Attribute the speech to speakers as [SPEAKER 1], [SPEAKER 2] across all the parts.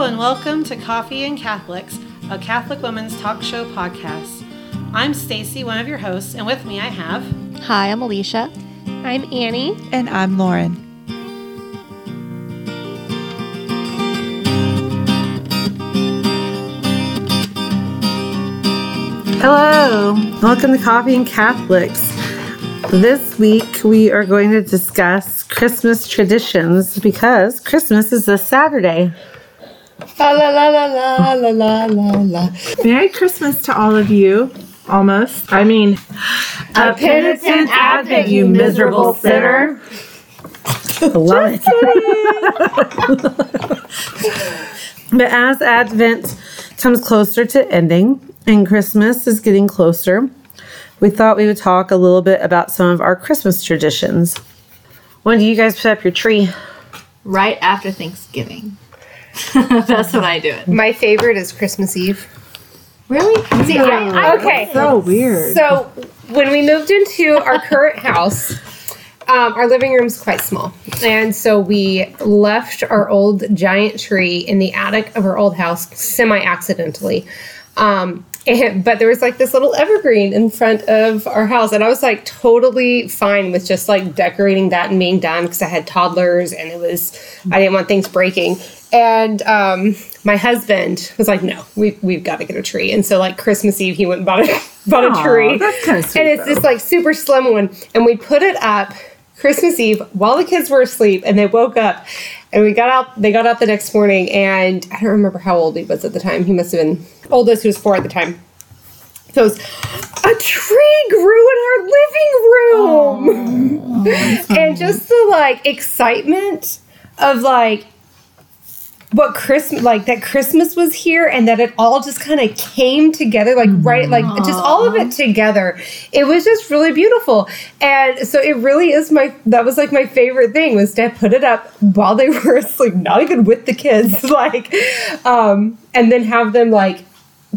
[SPEAKER 1] Hello, and welcome to Coffee and Catholics, a Catholic women's talk show podcast. I'm Stacy, one of your hosts, and with me I have.
[SPEAKER 2] Hi, I'm Alicia.
[SPEAKER 3] I'm Annie.
[SPEAKER 4] And I'm Lauren.
[SPEAKER 1] Hello, welcome to Coffee and Catholics. This week we are going to discuss Christmas traditions because Christmas is this Saturday.
[SPEAKER 3] La la la la la la la la.
[SPEAKER 4] Merry Christmas to all of you. Almost. I mean,
[SPEAKER 3] a, a penitent, penitent advent, you miserable sinner.
[SPEAKER 1] Love it. but as Advent comes closer to ending and Christmas is getting closer, we thought we would talk a little bit about some of our Christmas traditions. When do you guys put up your tree?
[SPEAKER 2] Right after Thanksgiving. That's when I do it.
[SPEAKER 3] My favorite is Christmas Eve.
[SPEAKER 2] Really?
[SPEAKER 3] See, I, I, okay.
[SPEAKER 4] so weird.
[SPEAKER 3] So when we moved into our current house, um, our living room's quite small, and so we left our old giant tree in the attic of our old house semi-accidentally. Um, and, but there was like this little evergreen in front of our house, and I was like totally fine with just like decorating that and being done because I had toddlers and it was I didn't want things breaking. And um, my husband was like, "No, we we've got to get a tree." And so like Christmas Eve, he went and bought a bought a tree,
[SPEAKER 4] that's kinda sweet,
[SPEAKER 3] and it's
[SPEAKER 4] though.
[SPEAKER 3] this like super slim one, and we put it up Christmas Eve while the kids were asleep, and they woke up, and we got out. They got out the next morning, and I don't remember how old he was at the time. He must have been oldest. He was four at the time. So it was, a tree grew in our living room, oh. and just the like excitement of like what Christmas like that Christmas was here and that it all just kind of came together like right like just all of it together. It was just really beautiful. And so it really is my that was like my favorite thing was to put it up while they were asleep, not even with the kids like um and then have them like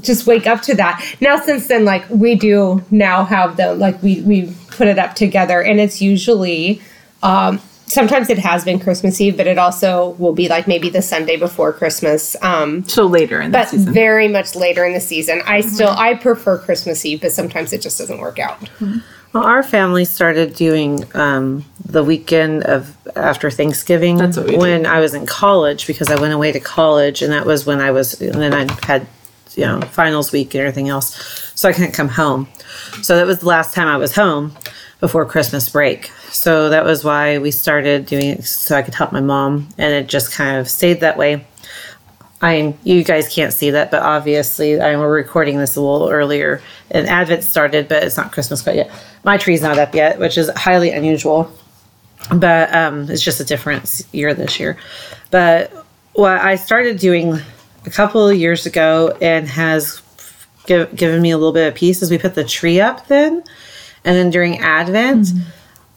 [SPEAKER 3] just wake up to that. Now since then like we do now have them like we we put it up together and it's usually um sometimes it has been Christmas Eve, but it also will be like maybe the Sunday before Christmas. Um,
[SPEAKER 4] so later in the
[SPEAKER 3] but
[SPEAKER 4] season.
[SPEAKER 3] very much later in the season. I still I prefer Christmas Eve, but sometimes it just doesn't work out.
[SPEAKER 1] Well, our family started doing um, the weekend of after Thanksgiving
[SPEAKER 4] That's what we
[SPEAKER 1] when I was in college because I went away to college, and that was when I was, and then I had, you know, finals week and everything else, so I couldn't come home. So that was the last time I was home before Christmas break. So that was why we started doing it so I could help my mom, and it just kind of stayed that way. I you guys can't see that, but obviously I we're recording this a little earlier, and Advent started, but it's not Christmas quite yet. My tree's not up yet, which is highly unusual, but um, it's just a different year this year. But what I started doing a couple of years ago and has give, given me a little bit of peace is we put the tree up then, and then during Advent,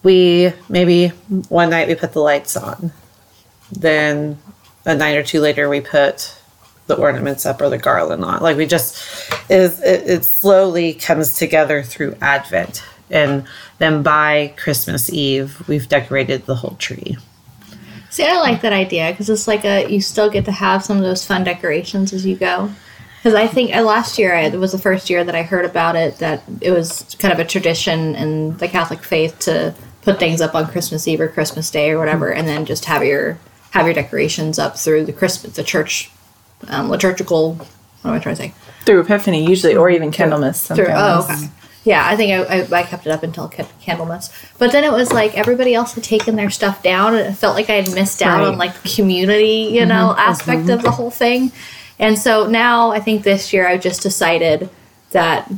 [SPEAKER 1] we maybe one night we put the lights on. Then a night or two later we put the ornaments up or the garland on. Like we just is it, it slowly comes together through advent. And then by christmas eve we've decorated the whole tree.
[SPEAKER 2] See, I like that idea because it's like a you still get to have some of those fun decorations as you go. Because I think uh, last year it was the first year that I heard about it that it was kind of a tradition in the Catholic faith to put things up on Christmas Eve or Christmas Day or whatever, and then just have your have your decorations up through the Christmas the church um, liturgical. What am I trying to say?
[SPEAKER 4] through Epiphany, usually, or even Candlemas. some
[SPEAKER 2] Through, oh, okay. Yeah, I think I, I, I kept it up until Candlemas. But then it was like everybody else had taken their stuff down, and it felt like I had missed out on like the community, you know, aspect of the whole thing. And so now I think this year I've just decided that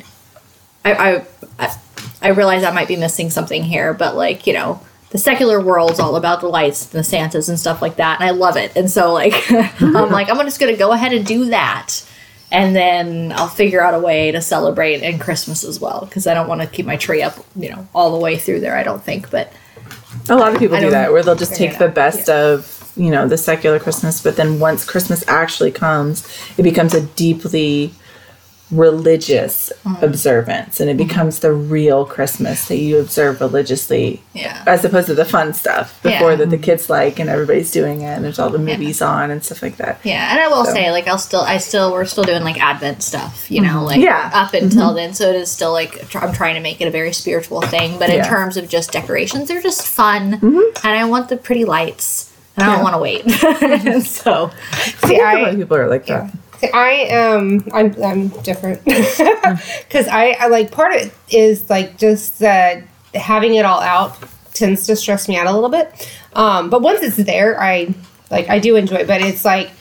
[SPEAKER 2] I, I, I, I realize I might be missing something here, but like, you know, the secular world's all about the lights and the Santas and stuff like that, and I love it. And so like I'm like, I'm just gonna go ahead and do that. And then I'll figure out a way to celebrate in Christmas as well, because I don't want to keep my tree up, you know, all the way through there. I don't think, but
[SPEAKER 4] A lot of people
[SPEAKER 2] I
[SPEAKER 4] do that, where they'll just take the best of, you know, the secular Christmas, but then once Christmas actually comes, it becomes a deeply
[SPEAKER 5] religious mm-hmm. observance and it mm-hmm. becomes the real Christmas that you observe religiously
[SPEAKER 2] Yeah.
[SPEAKER 5] as opposed to the fun stuff before
[SPEAKER 2] Yeah.
[SPEAKER 5] that the mm-hmm. kids like and everybody's doing it and there's all the movies on and stuff like that.
[SPEAKER 2] Yeah, and I will
[SPEAKER 5] So-
[SPEAKER 2] say, like, I'll still, I still, we're still doing like Advent stuff, you know, like
[SPEAKER 5] Yeah.
[SPEAKER 2] up until then. So it is still like I'm trying to make it a very spiritual thing, but in
[SPEAKER 5] Yeah.
[SPEAKER 2] terms of just decorations, they're just fun, and I want the pretty lights, and I don't want to wait. so
[SPEAKER 3] See,
[SPEAKER 5] a lot
[SPEAKER 3] I,
[SPEAKER 5] of people are like that.
[SPEAKER 3] I am. I'm. I'm different because I, I like part of it is like just having it all out tends to stress me out a little bit. Um, but once it's there, I like I do enjoy it. But it's like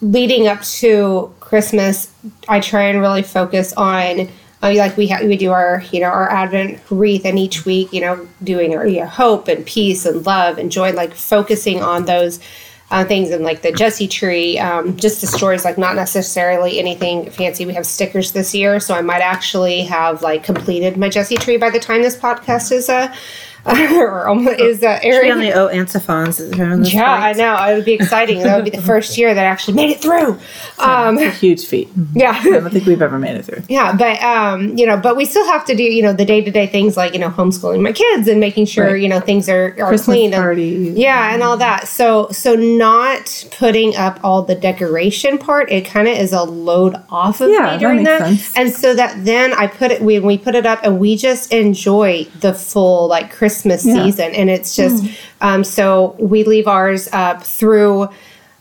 [SPEAKER 3] leading up to Christmas, I try and really focus on. Uh, like we ha- we do our you know our Advent wreath, and each week you know doing our you know, hope and peace and love and joy, like focusing on those uh, things and like the Jesse tree, um, just the stories, like not necessarily anything fancy. We have stickers this year, so I might actually have like completed my Jesse tree by the time this podcast is uh is uh,
[SPEAKER 1] Be
[SPEAKER 3] airing.
[SPEAKER 1] on the O antiphons around this
[SPEAKER 3] yeah, I know. It would be exciting. That would be the first year that I actually made it through. Um,
[SPEAKER 5] It's a huge feat.
[SPEAKER 3] yeah.
[SPEAKER 5] I don't think we've ever made it through.
[SPEAKER 3] Yeah, but um, you know, but we still have to do, you know, the day to day things like, you know, homeschooling my kids and making sure,
[SPEAKER 5] Right.
[SPEAKER 3] you know, things are, are
[SPEAKER 5] Christmas
[SPEAKER 3] clean. and- yeah, and all that. So so not putting up all the decoration part, it kind of is a load off of
[SPEAKER 5] Yeah,
[SPEAKER 3] me
[SPEAKER 5] that
[SPEAKER 3] during
[SPEAKER 5] makes
[SPEAKER 3] that.
[SPEAKER 5] sense.
[SPEAKER 3] And so that then I put it when we put it up and we just enjoy the full like Christmas
[SPEAKER 5] Yeah.
[SPEAKER 3] season. And it's just um so we leave ours up through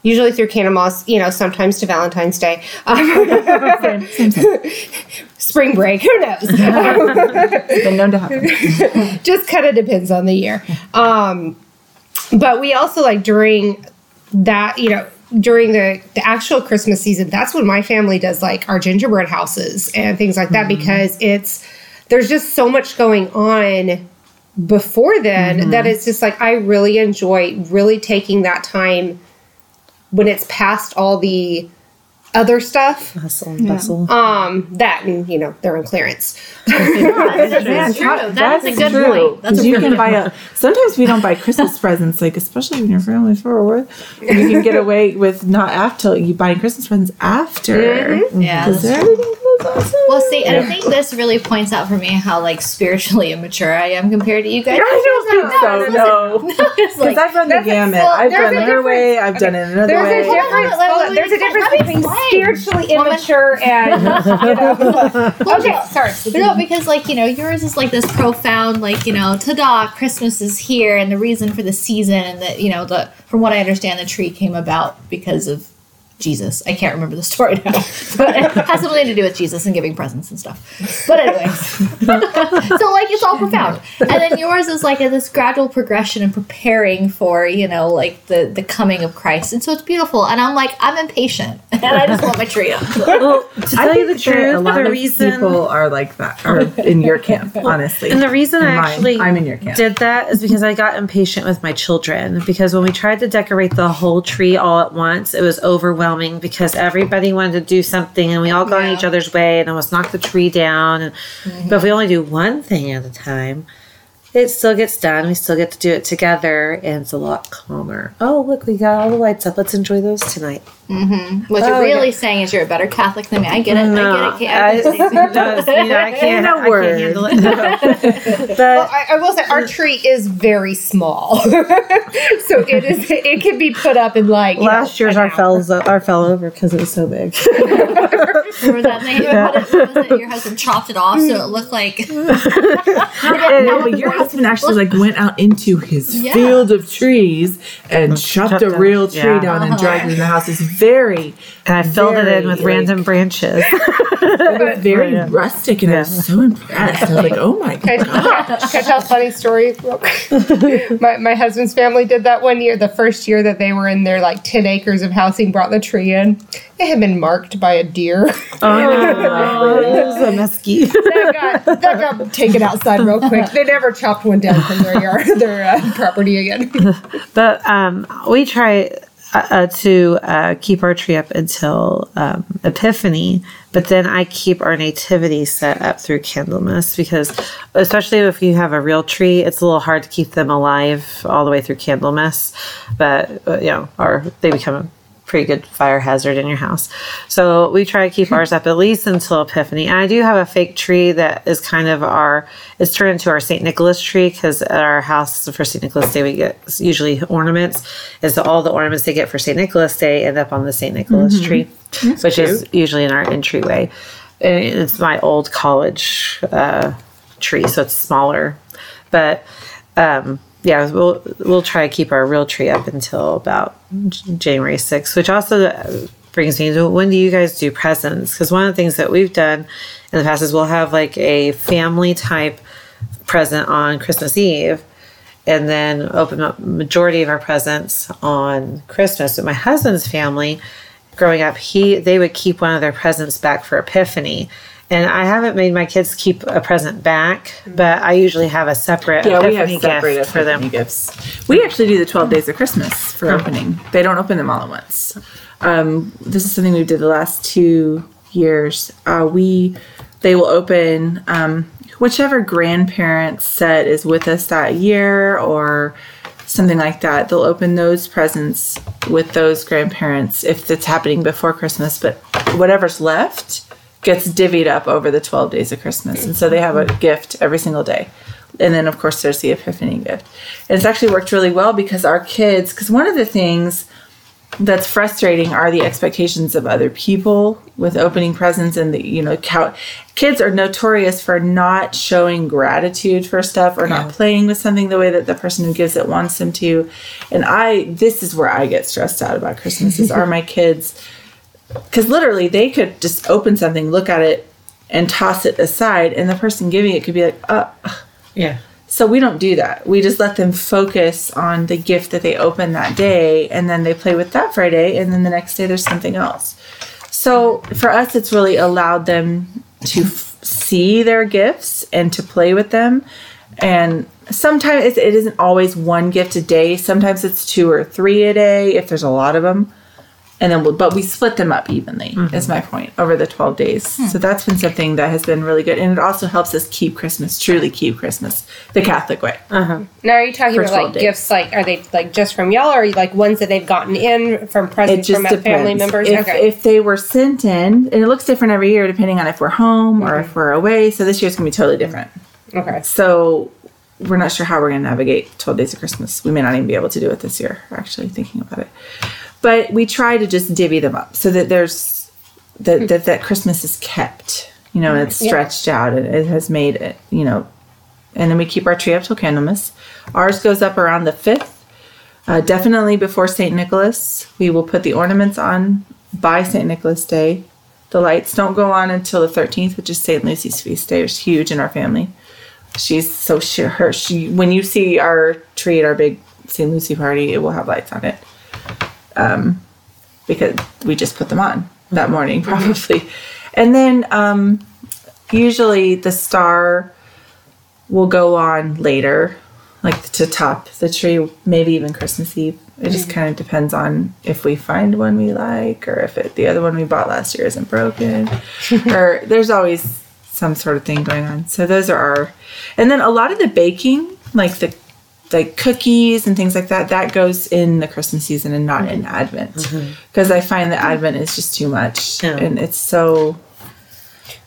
[SPEAKER 3] usually through Candlemas, you know, sometimes to Valentine's Day. Um, spring break, who knows?
[SPEAKER 5] Been known to happen.
[SPEAKER 3] just kind of depends on the year. Um, but we also like during that, you know, during the, the actual Christmas season, that's when my family does like our gingerbread houses and things like that because it's there's just so much going on before then that it's just like I really enjoy really taking that time when it's past all the other stuff
[SPEAKER 1] Hustle and bustle.
[SPEAKER 3] um that and you know they're on clearance
[SPEAKER 2] that's,
[SPEAKER 5] Man,
[SPEAKER 2] true.
[SPEAKER 5] Kat,
[SPEAKER 2] That is a good
[SPEAKER 5] true.
[SPEAKER 2] point. That's a
[SPEAKER 5] you
[SPEAKER 2] really
[SPEAKER 5] can buy a. Sometimes we don't buy Christmas presents, like especially when your family's forward. You can get away with not after you buying Christmas presents after.
[SPEAKER 3] Mm-hmm.
[SPEAKER 2] Yeah,
[SPEAKER 5] because
[SPEAKER 2] that's
[SPEAKER 5] everything goes awesome.
[SPEAKER 2] Well, see, and I think this really points out for me how like spiritually immature I am compared to you guys.
[SPEAKER 5] I don't think so. No,
[SPEAKER 2] It's
[SPEAKER 5] because
[SPEAKER 2] like,
[SPEAKER 5] I've run the gamut.
[SPEAKER 3] well,
[SPEAKER 5] I've done
[SPEAKER 3] a
[SPEAKER 5] it her way. I've done it another
[SPEAKER 3] There's a
[SPEAKER 5] way.
[SPEAKER 3] difference.
[SPEAKER 2] Let- let-
[SPEAKER 3] well, there's a difference
[SPEAKER 2] explain. Let me
[SPEAKER 3] between
[SPEAKER 2] explain.
[SPEAKER 3] spiritually
[SPEAKER 2] Woman.
[SPEAKER 3] immature and. You know, okay, sorry.
[SPEAKER 2] no, because like you know, yours is like this profound, like you know, ta-da, Christmas is here, and the reason for the season, and that you know, the from what I understand, the tree came about because of Jesus. I can't remember the story now, but it has something to do with Jesus and giving presents and stuff. But anyways, so like it's all profound, and then yours is like a, this gradual progression and preparing for you know like the the coming of Christ, and so it's beautiful. And I'm like I'm impatient, and I just want my tree up.
[SPEAKER 1] Well, to tell you the
[SPEAKER 5] think
[SPEAKER 1] truth,
[SPEAKER 5] a lot
[SPEAKER 1] the
[SPEAKER 5] of
[SPEAKER 1] reason
[SPEAKER 5] people are like that, are in your camp, honestly.
[SPEAKER 1] and the reason I
[SPEAKER 5] In mine.
[SPEAKER 1] actually
[SPEAKER 5] I'm in your camp.
[SPEAKER 1] did that is because I got impatient with my children. Because when we tried to decorate the whole tree all at once, it was overwhelming because everybody wanted to do something and we all got in each other's way and almost knocked the tree down. And mm-hmm. but if we only do one thing at a time, it still gets done. We still get to do it together, and it's a lot calmer. Oh, look, we got all the lights up. Let's enjoy those tonight. Mm-hmm.
[SPEAKER 2] What you're
[SPEAKER 1] Oh,
[SPEAKER 2] really saying is you're a better Catholic than me. I get it. I get it.
[SPEAKER 1] I,
[SPEAKER 2] I get it.
[SPEAKER 1] does, you know, I can't,
[SPEAKER 5] a
[SPEAKER 1] I can't handle it. No. But
[SPEAKER 3] I, I will say our tree is very small, so it is. It can be put up in like you
[SPEAKER 1] last
[SPEAKER 3] know,
[SPEAKER 1] year's our
[SPEAKER 3] hour.
[SPEAKER 1] fells uh, our fell over because it was so big.
[SPEAKER 2] Remember that thing? What it- what was it? Your husband chopped it off so it looked like.
[SPEAKER 5] And- but your husband actually like went out into his
[SPEAKER 2] Yeah.
[SPEAKER 5] field of trees and chopped
[SPEAKER 1] chopped
[SPEAKER 5] a
[SPEAKER 1] down.
[SPEAKER 5] real tree
[SPEAKER 1] Yeah.
[SPEAKER 5] down and dragged it in the house. It's very,
[SPEAKER 1] And I filled it in with
[SPEAKER 5] like-
[SPEAKER 1] random branches.
[SPEAKER 5] very
[SPEAKER 1] Yeah.
[SPEAKER 5] rustic, and I was so impressed. I was like, "Oh my god!"
[SPEAKER 3] I, can I tell a funny story? my, my husband's family did that one year. The first year that they were in their like ten acres of housing, brought the tree in. It had been marked by a deer.
[SPEAKER 1] oh, it was a mesquite.
[SPEAKER 3] that, got, that got taken outside real quick. They never chopped one down from their yard, their uh, property again.
[SPEAKER 1] But um, we try uh, uh, to uh, keep our tree up until um, Epiphany, but then I keep our nativity set up through Candlemas because, especially if you have a real tree, it's a little hard to keep them alive all the way through Candlemas. But uh, you know, or they become pretty good fire hazard in your house. So we try to keep ours up at least until Epiphany. And I do have a fake tree that is kind of our, it's turned into our St. Nicholas tree because at our house for St. Nicholas Day we get usually ornaments. And so all the ornaments they get for St. Nicholas Day end up on the St. Nicholas tree, which is usually in our entryway. And it's my old college uh, tree, so it's smaller. But um, yeah, we'll we'll try to keep our real tree up until about January sixth, which also brings me to when do you guys do presents? Because one of the things that we've done in the past is we'll have like a family type present on Christmas Eve, and then open up majority of our presents on Christmas. But my husband's family, growing up, he they would keep one of their presents back for Epiphany. And I haven't made my kids keep a present back, but I usually have a separate
[SPEAKER 5] Yeah, we have separate
[SPEAKER 1] gift for them.
[SPEAKER 5] Gifts. We actually do the 12 days of Christmas for opening. They don't open them all at once. Um, this is something we did the last two years. Uh, we they will open um, whichever grandparent set is with us that year or something like that. They'll open those presents with those grandparents if it's happening before Christmas. But whatever's left gets divvied up over the 12 days of Christmas. And so they have a gift every single day. And then, of course, there's the Epiphany gift. And it's actually worked really well because our kids, because one of the things that's frustrating are the expectations of other people with opening presents and the, you know, cow- kids are notorious for not showing gratitude for stuff or not playing with something the way that the person who gives it wants them to. And I, this is where I get stressed out about Christmas is are my kids because literally they could just open something, look at it, and toss it aside, and the person giving it could be like, "Uh."
[SPEAKER 1] Yeah.
[SPEAKER 5] So we don't do that. We just let them focus on the gift that they open that day, and then they play with that Friday, and then the next day there's something else. So for us, it's really allowed them to f- see their gifts and to play with them. And sometimes it isn't always one gift a day. Sometimes it's two or three a day if there's a lot of them and then we'll, but we split them up evenly mm-hmm. is my point over the 12 days hmm. so that's been something that has been really good and it also helps us keep christmas truly keep christmas the catholic way uh-huh.
[SPEAKER 3] Now, are you talking
[SPEAKER 5] For
[SPEAKER 3] about like
[SPEAKER 5] days.
[SPEAKER 3] gifts? Like, are they like just from y'all, or are like ones that they've gotten in from
[SPEAKER 5] it
[SPEAKER 3] presents
[SPEAKER 5] just
[SPEAKER 3] from
[SPEAKER 5] depends
[SPEAKER 3] family members?
[SPEAKER 5] if,
[SPEAKER 3] okay.
[SPEAKER 5] if they were sent in and it looks different every year depending on if we're home or mm-hmm. if we're away so this year's going to be totally different
[SPEAKER 3] okay.
[SPEAKER 5] so we're not sure how we're going to navigate 12 days of christmas we may not even be able to do it this year actually thinking about it but we try to just divvy them up so that there's that that, that christmas is kept you know it's
[SPEAKER 3] Yeah.
[SPEAKER 5] stretched out and it has made it you know and then we keep our tree up till candlemas ours goes up around the 5th uh, definitely before st nicholas we will put the ornaments on by st nicholas day the lights don't go on until the 13th which is st lucy's feast day it's huge in our family she's so she her she when you see our tree at our big St. Lucy party, it will have lights on it. Um, because we just put them on that morning probably. And then um usually the star will go on later, like to top the tree, maybe even Christmas Eve. It just kind of depends on if we find one we like or if it, the other one we bought last year isn't broken. or there's always some sort of thing going on. So those are our and then a lot of the baking, like the like cookies and things like that, that goes in the Christmas season and not in Advent. Because I find that Advent is just too much.
[SPEAKER 1] Yeah.
[SPEAKER 5] And it's so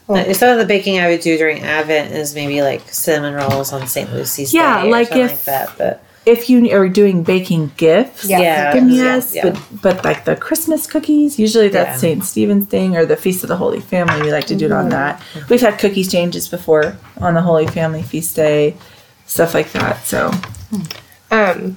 [SPEAKER 1] Uh, Some of the baking I would do during Advent is maybe like cinnamon rolls on St. Lucy's
[SPEAKER 5] Yeah,
[SPEAKER 1] Day
[SPEAKER 5] like if-
[SPEAKER 1] like that. But
[SPEAKER 5] if you are doing baking gifts,
[SPEAKER 3] Yeah.
[SPEAKER 1] Yeah,
[SPEAKER 5] me
[SPEAKER 1] yeah,
[SPEAKER 5] yes,
[SPEAKER 1] yeah.
[SPEAKER 5] but but like the Christmas cookies, usually that's. Saint Stephen's thing or the Feast of the Holy Family. We like to do it on that. We've had cookies changes before on the Holy Family feast day, stuff like that. So
[SPEAKER 3] Um,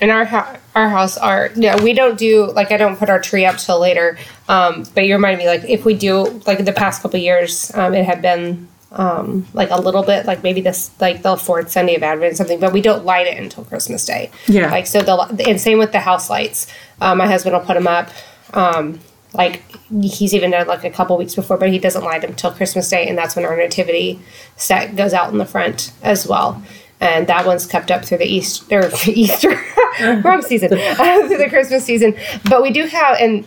[SPEAKER 3] in our ho- our house, our yeah, we don't do like I don't put our tree up till later. Um, but you reminded me like if we do like the past couple years, um, it had been um like a little bit like maybe this like the fourth Sunday of Advent or something, but we don't light it until Christmas Day.
[SPEAKER 5] Yeah.
[SPEAKER 3] Like so the and same with the house lights. Um, my husband will put them up. Um, like he's even done like a couple weeks before, but he doesn't light them till Christmas Day, and that's when our nativity set goes out in the front as well. And that one's kept up through the East or Easter wrong season uh, through the Christmas season. But we do have, and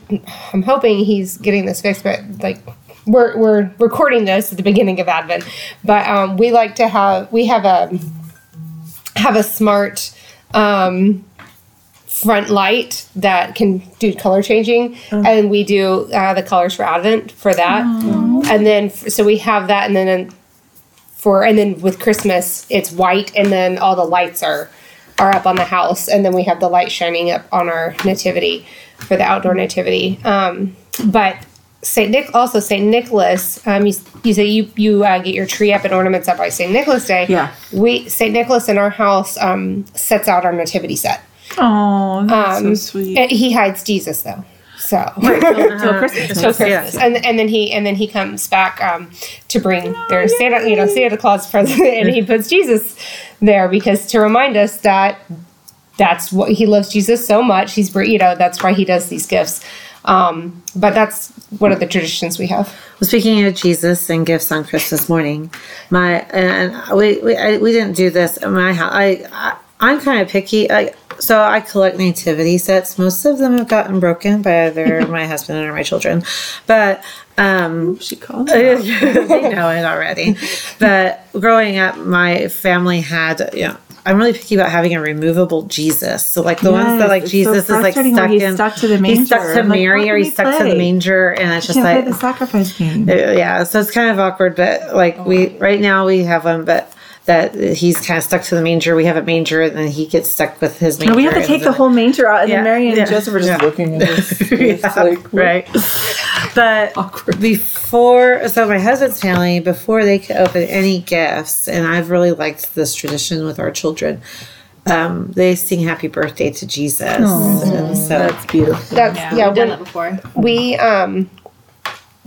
[SPEAKER 3] I'm hoping he's getting this fixed. But like we're we're recording this at the beginning of Advent, but um, we like to have we have a have a smart um, front light that can do color changing, and we do uh, the colors for Advent for that, and then f- so we have that, and then for and then with Christmas it's white, and then all the lights are are up on the house, and then we have the light shining up on our nativity for the outdoor nativity. Um, but Saint Nick also Saint Nicholas. Um, you, you say you you uh, get your tree up and ornaments up by Saint Nicholas Day.
[SPEAKER 5] Yeah.
[SPEAKER 3] we Saint Nicholas in our house um, sets out our nativity set.
[SPEAKER 5] Oh, that's
[SPEAKER 3] Um,
[SPEAKER 5] so sweet.
[SPEAKER 3] he hides Jesus though. So
[SPEAKER 5] Till Christmas.
[SPEAKER 3] till Christmas, and and then he and then he comes back um, to bring their Santa, you know, Santa Claus present, and he puts Jesus there because to remind us that that's what he loves Jesus so much. He's br- you know that's why he does these gifts. Um, but that's one of the traditions we have.
[SPEAKER 1] Well, speaking of Jesus and gifts on Christmas morning, my and we we, I, we didn't do this in my house. I, I I'm kind of picky. I, so I collect nativity sets. Most of them have gotten broken by either my husband or my children, but um,
[SPEAKER 5] She called.
[SPEAKER 1] they know it already. But growing up, my family had you know. I'm really picky about having a removable Jesus. So like the ones that like
[SPEAKER 5] it's so
[SPEAKER 1] Jesus is like stuck in,
[SPEAKER 5] stuck to the manger.
[SPEAKER 1] he's stuck to
[SPEAKER 5] I'm like,
[SPEAKER 1] Mary or he's stuck to the manger, and it's just like
[SPEAKER 5] play the sacrifice game.
[SPEAKER 1] uh, yeah, so it's kind of awkward, but like we right now we have one, but that he's kind of stuck to the manger. We have a manger, and then he gets stuck with his manger.
[SPEAKER 5] No, we have to take the
[SPEAKER 1] then-
[SPEAKER 5] whole manger out, and
[SPEAKER 1] Yeah,
[SPEAKER 5] then Mary and
[SPEAKER 1] yeah,
[SPEAKER 5] Joseph are just
[SPEAKER 1] yeah.
[SPEAKER 5] looking at us.
[SPEAKER 1] Yeah,
[SPEAKER 5] like,
[SPEAKER 1] right. But before, so my husband's family, before they could open any gifts, and I've really liked this tradition with our children. Um, they sing "Happy Birthday" to Jesus, and so
[SPEAKER 5] That's beautiful.
[SPEAKER 3] That's
[SPEAKER 2] Yeah,
[SPEAKER 3] yeah.
[SPEAKER 2] we've done that before.
[SPEAKER 3] we um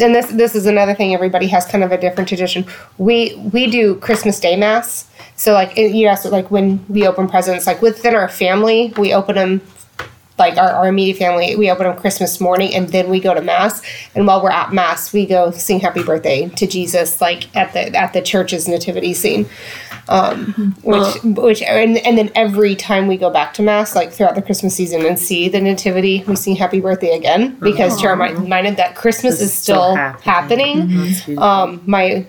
[SPEAKER 3] and this this is another thing everybody has kind of a different tradition. We we do christmas day mass. So like you asked like when we open presents like within our family we open them like our, our immediate family we open them christmas morning and then we go to mass. And while we're at mass we go sing happy birthday to jesus like at the at the church's nativity scene. Um, which which and, and then every time we go back to mass like throughout the christmas season and see the nativity we sing happy birthday again. Because to remind reminded that christmas is still happening, um my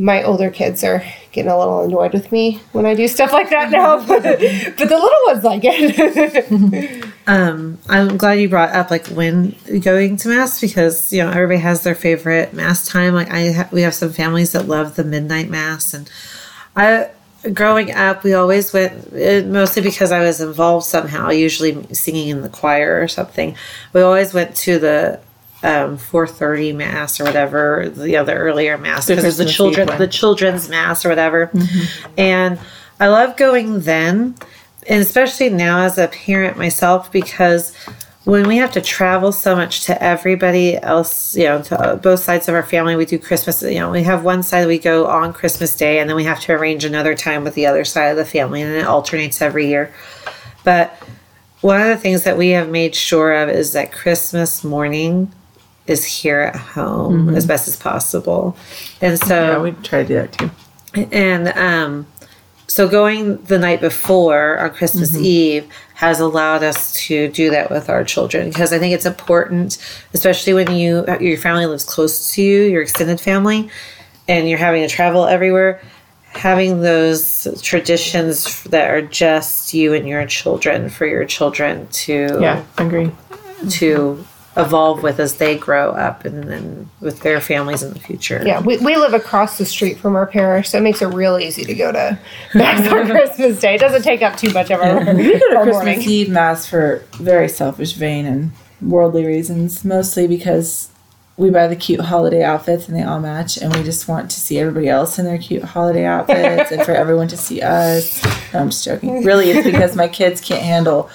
[SPEAKER 3] my older kids are getting a little annoyed with me when i do stuff like that now but, but the little ones like it
[SPEAKER 1] Um, I'm glad you brought up like when going to mass because you know everybody has their favorite mass time. Like I, ha- we have some families that love the midnight mass, and I, growing up, we always went eh, mostly because I was involved somehow, usually singing in the choir or something. We always went to the um, 4:30 mass or whatever, the other earlier mass because the children, the children's mass or whatever, and I love going then and especially now as a parent myself because when we have to travel so much to everybody else you know to uh, both sides of our family we do christmas you know we have one side we go on christmas day and then we have to arrange another time with the other side of the family and it alternates every year. But one of the things that we have made sure of is that christmas morning is here at home as best as possible and so
[SPEAKER 5] Yeah, we try to do that too.
[SPEAKER 1] and um, so going the night before on Christmas Eve has allowed us to do that with our children because I think it's important, especially when you your family lives close to you, your extended family, and you're having to travel everywhere. Having those traditions that are just you and your children for your children to
[SPEAKER 5] Yeah, agree.
[SPEAKER 1] to evolve with as they grow up and then with their families in the future.
[SPEAKER 3] yeah we, we live across the street from our parish so it makes it real easy to go to mass on christmas day it doesn't take up too much of our,
[SPEAKER 5] We go to
[SPEAKER 3] our
[SPEAKER 5] Christmas
[SPEAKER 3] morning
[SPEAKER 5] Eve mass for very selfish, vain, and worldly reasons. Mostly because we buy the cute holiday outfits and they all match, and we just want to see everybody else in their cute holiday outfits, and for everyone to see us. No, I'm just joking. Really, it's because my kids can't handle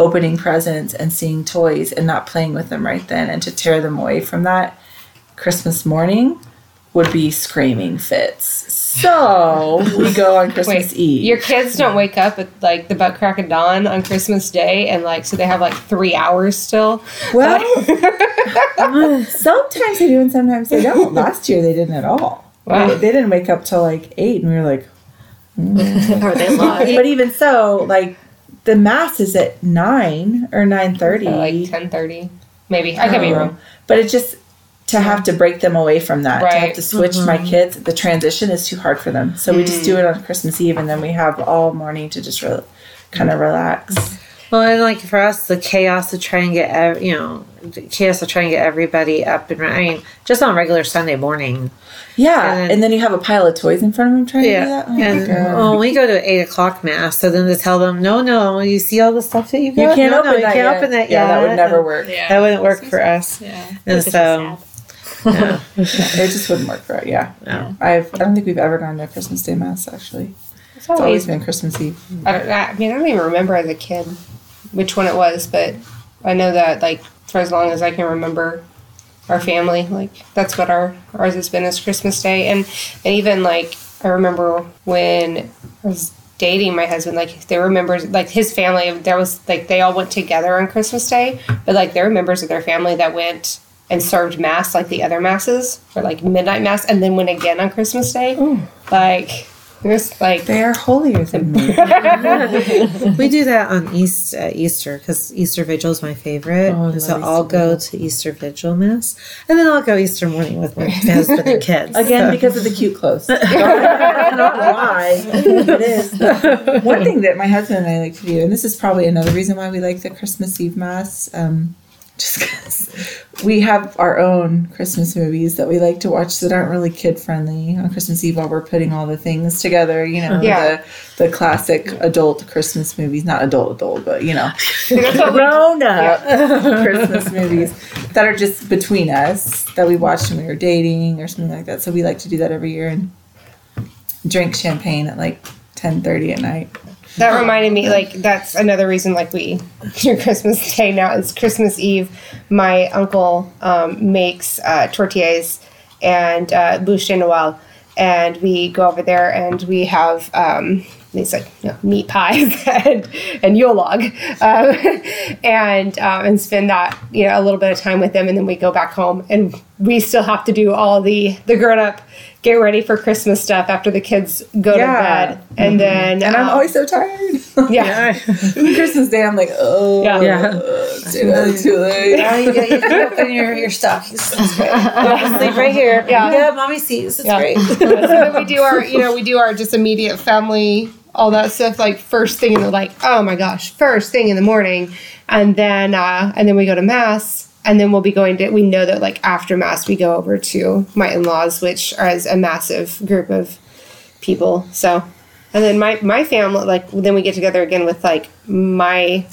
[SPEAKER 5] opening presents and seeing toys and not playing with them right then, and to tear them away from that Christmas morning would be screaming fits. So we go on Christmas
[SPEAKER 3] Wait,
[SPEAKER 5] Eve.
[SPEAKER 3] your kids don't wake up at like the butt crack of dawn on Christmas Day, and like so they have like three hours still.
[SPEAKER 5] Well, sometimes they do and sometimes they don't. Last year they didn't at all.
[SPEAKER 3] Wow.
[SPEAKER 5] They, they didn't wake up till like eight, and we were like,
[SPEAKER 2] Or they mm. lie.
[SPEAKER 5] but even so, like the mass is at nine or nine thirty.
[SPEAKER 3] So, like ten thirty, maybe. I could be um, wrong.
[SPEAKER 5] But it just to have to break them away from that, Right. to have
[SPEAKER 3] Right.
[SPEAKER 5] to switch my mm-hmm. kids, the transition is too hard for them. So we just do it mm. on Christmas Eve, and then we have all morning to just re- kind of relax.
[SPEAKER 1] Well, and like for us, the chaos to try and get, ev- you know, the chaos to try and get everybody up and running. I mean, just on regular Sunday morning.
[SPEAKER 5] Yeah,
[SPEAKER 1] And
[SPEAKER 5] and
[SPEAKER 1] then-
[SPEAKER 5] then, you have a pile of toys in front of them trying to do that. Oh
[SPEAKER 1] and well, we go to eight o'clock mass, so then to tell them, no, no, you see all the stuff that you got?
[SPEAKER 5] you can't
[SPEAKER 1] no,
[SPEAKER 5] open
[SPEAKER 1] no, you
[SPEAKER 5] that
[SPEAKER 1] can't
[SPEAKER 5] yet.
[SPEAKER 1] open that
[SPEAKER 5] Yeah, that would never work.
[SPEAKER 2] Yeah.
[SPEAKER 1] That wouldn't work for us.
[SPEAKER 2] Yeah.
[SPEAKER 1] And so, yeah.
[SPEAKER 5] It just wouldn't work for it. Yeah.
[SPEAKER 1] No.
[SPEAKER 5] I've I don't think we've ever gone to a Christmas Day mass actually.
[SPEAKER 3] It's
[SPEAKER 5] It's always
[SPEAKER 3] always.
[SPEAKER 5] been Christmas Eve.
[SPEAKER 3] I, don't, I mean, I don't even remember as a kid which one it was, but I know that like for as long as I can remember, our family like that's what our ours has been as Christmas Day, and and even like I remember when I was dating my husband, like there were members like his family. There was like they all went together on Christmas Day, but like there were members of their family that went and served mass like the other masses for like midnight mass, and then went again on Christmas Day. Like it was like
[SPEAKER 5] They are holier than me.
[SPEAKER 1] we do that on East uh, Easter because Easter Vigil is my favorite.
[SPEAKER 5] Oh,
[SPEAKER 1] so
[SPEAKER 5] love
[SPEAKER 1] I'll
[SPEAKER 5] Easter
[SPEAKER 1] go to Easter Vigil mass, and then I'll go Easter morning with my husband and kids.
[SPEAKER 5] Again,
[SPEAKER 1] So-
[SPEAKER 5] because of the cute clothes. Don't ask not why. It is. One thing that my husband and I like to do, and this is probably another reason why we like the Christmas Eve Mass, um, just because we have our own Christmas movies that we like to watch that aren't really kid friendly on Christmas Eve while we're putting all the things together. You know,
[SPEAKER 3] Yeah.
[SPEAKER 5] the, the classic adult Christmas movies, not adult, adult, but you know, grown up Christmas movies that are just between us that we watched when we were dating or something like that. So we like to do that every year and drink champagne at like ten thirty at night.
[SPEAKER 3] That reminded me, like, that's another reason, like, we do Christmas Day now. It's Christmas Eve. My uncle um, makes uh, tourtières and uh, bûche de Noël. And we go over there and we have um, these, like, you know, meat pies and, and Yule log. Um, and, um, and spend that, you know, a little bit of time with them. And then we go back home and we still have to do all the, the grown up get ready for Christmas stuff after the kids go
[SPEAKER 5] Yeah.
[SPEAKER 3] to bed. And then,
[SPEAKER 5] And I'm
[SPEAKER 3] um,
[SPEAKER 5] always so tired.
[SPEAKER 3] yeah.
[SPEAKER 5] Christmas Day, I'm like, oh,
[SPEAKER 3] Yeah.
[SPEAKER 1] Yeah.
[SPEAKER 5] it's too late, too late.
[SPEAKER 1] Yeah, you, you, you can open your, your stockings. That's great. Yeah, sleep right here.
[SPEAKER 3] Yeah.
[SPEAKER 1] yeah, mommy sees. It's
[SPEAKER 3] Yeah.
[SPEAKER 1] great.
[SPEAKER 3] so then we do our, you know, we do our just immediate family, all that stuff, like first thing in the like, oh my gosh, first thing in the morning, and then uh, and then we go to mass, and then we'll be going to. We know that like after mass, we go over to my in laws, which is a massive group of people. So, and then my my family, like then we get together again with like my.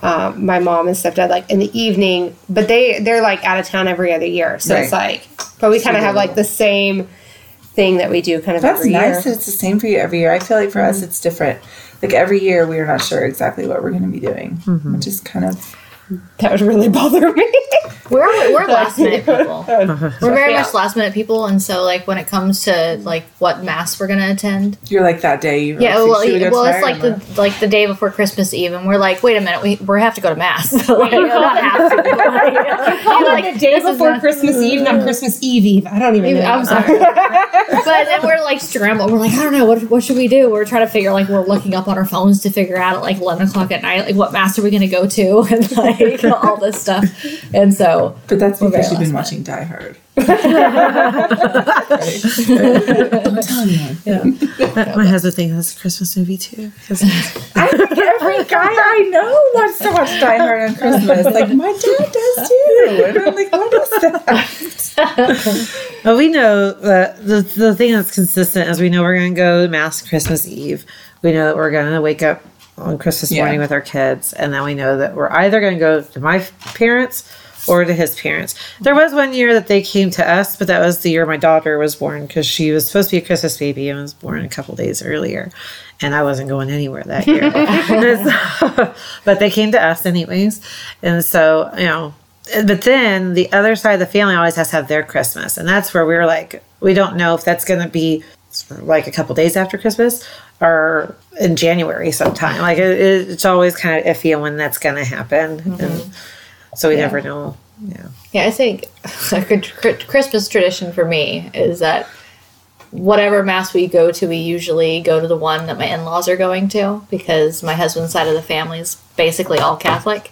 [SPEAKER 3] Uh, my mom and stepdad like in the evening, but they they're like out of town every other year, so it's like, but we kind of have like the same thing that we do kind of
[SPEAKER 5] That's
[SPEAKER 3] every
[SPEAKER 5] nice
[SPEAKER 3] year.
[SPEAKER 5] that it's the same for you every year. I feel like for us, it's different. Like every year, we are not sure exactly what we're going to be doing, which is kind of
[SPEAKER 3] That would really bother me.
[SPEAKER 2] We're we're last minute people. We're very
[SPEAKER 3] Yeah.
[SPEAKER 2] much last minute people, and so like when it comes to like what mass we're gonna attend,
[SPEAKER 5] you're like that day. You
[SPEAKER 2] yeah, well,
[SPEAKER 5] we
[SPEAKER 2] well, it's like
[SPEAKER 5] or
[SPEAKER 2] the like the day before Christmas Eve, and we're like, wait a minute, we we have to go to mass. So, like, not have to. You're oh, like,
[SPEAKER 3] the day before Christmas Eve, not mm-hmm. Christmas Eve Eve. I don't even know.
[SPEAKER 2] I'm sorry, but then we're like scrambling. We're like, I don't know, what what should we do? We're trying to figure like we're looking up on our phones to figure out at like eleven o'clock at night, like what mass are we going to go to, and like all this stuff. And so
[SPEAKER 5] But that's because
[SPEAKER 2] very
[SPEAKER 5] you've been
[SPEAKER 2] last
[SPEAKER 5] watching Die Hard. Don't tell anyone.
[SPEAKER 1] My husband thinks that's a Christmas movie too.
[SPEAKER 5] I think every guy I know wants to watch Die Hard on Christmas. Like my dad does too. And I'm like, what is that?
[SPEAKER 1] But we know that the the thing that's consistent is we know we're going to go to mass Christmas Eve. We know that we're going to wake up on Christmas
[SPEAKER 5] Yeah.
[SPEAKER 1] morning with our kids, and then we know that we're either going to go to my parents or to his parents. There was one year that they came to us, but that was the year my daughter was born because she was supposed to be a Christmas baby and was born a couple days earlier, and I wasn't going anywhere that year. But they came to us anyways, and so you know but then the other side of the family always has to have their Christmas, and that's where we're like, we don't know if that's going to be like a couple days after Christmas or in January sometime. Like it, it, it's always kind of iffy when that's going to happen, mm-hmm. and so we never know. Yeah,
[SPEAKER 2] Yeah, I think a good Christmas tradition for me is that whatever mass we go to, we usually go to the one that my in laws are going to because my husband's side of the family is basically all Catholic.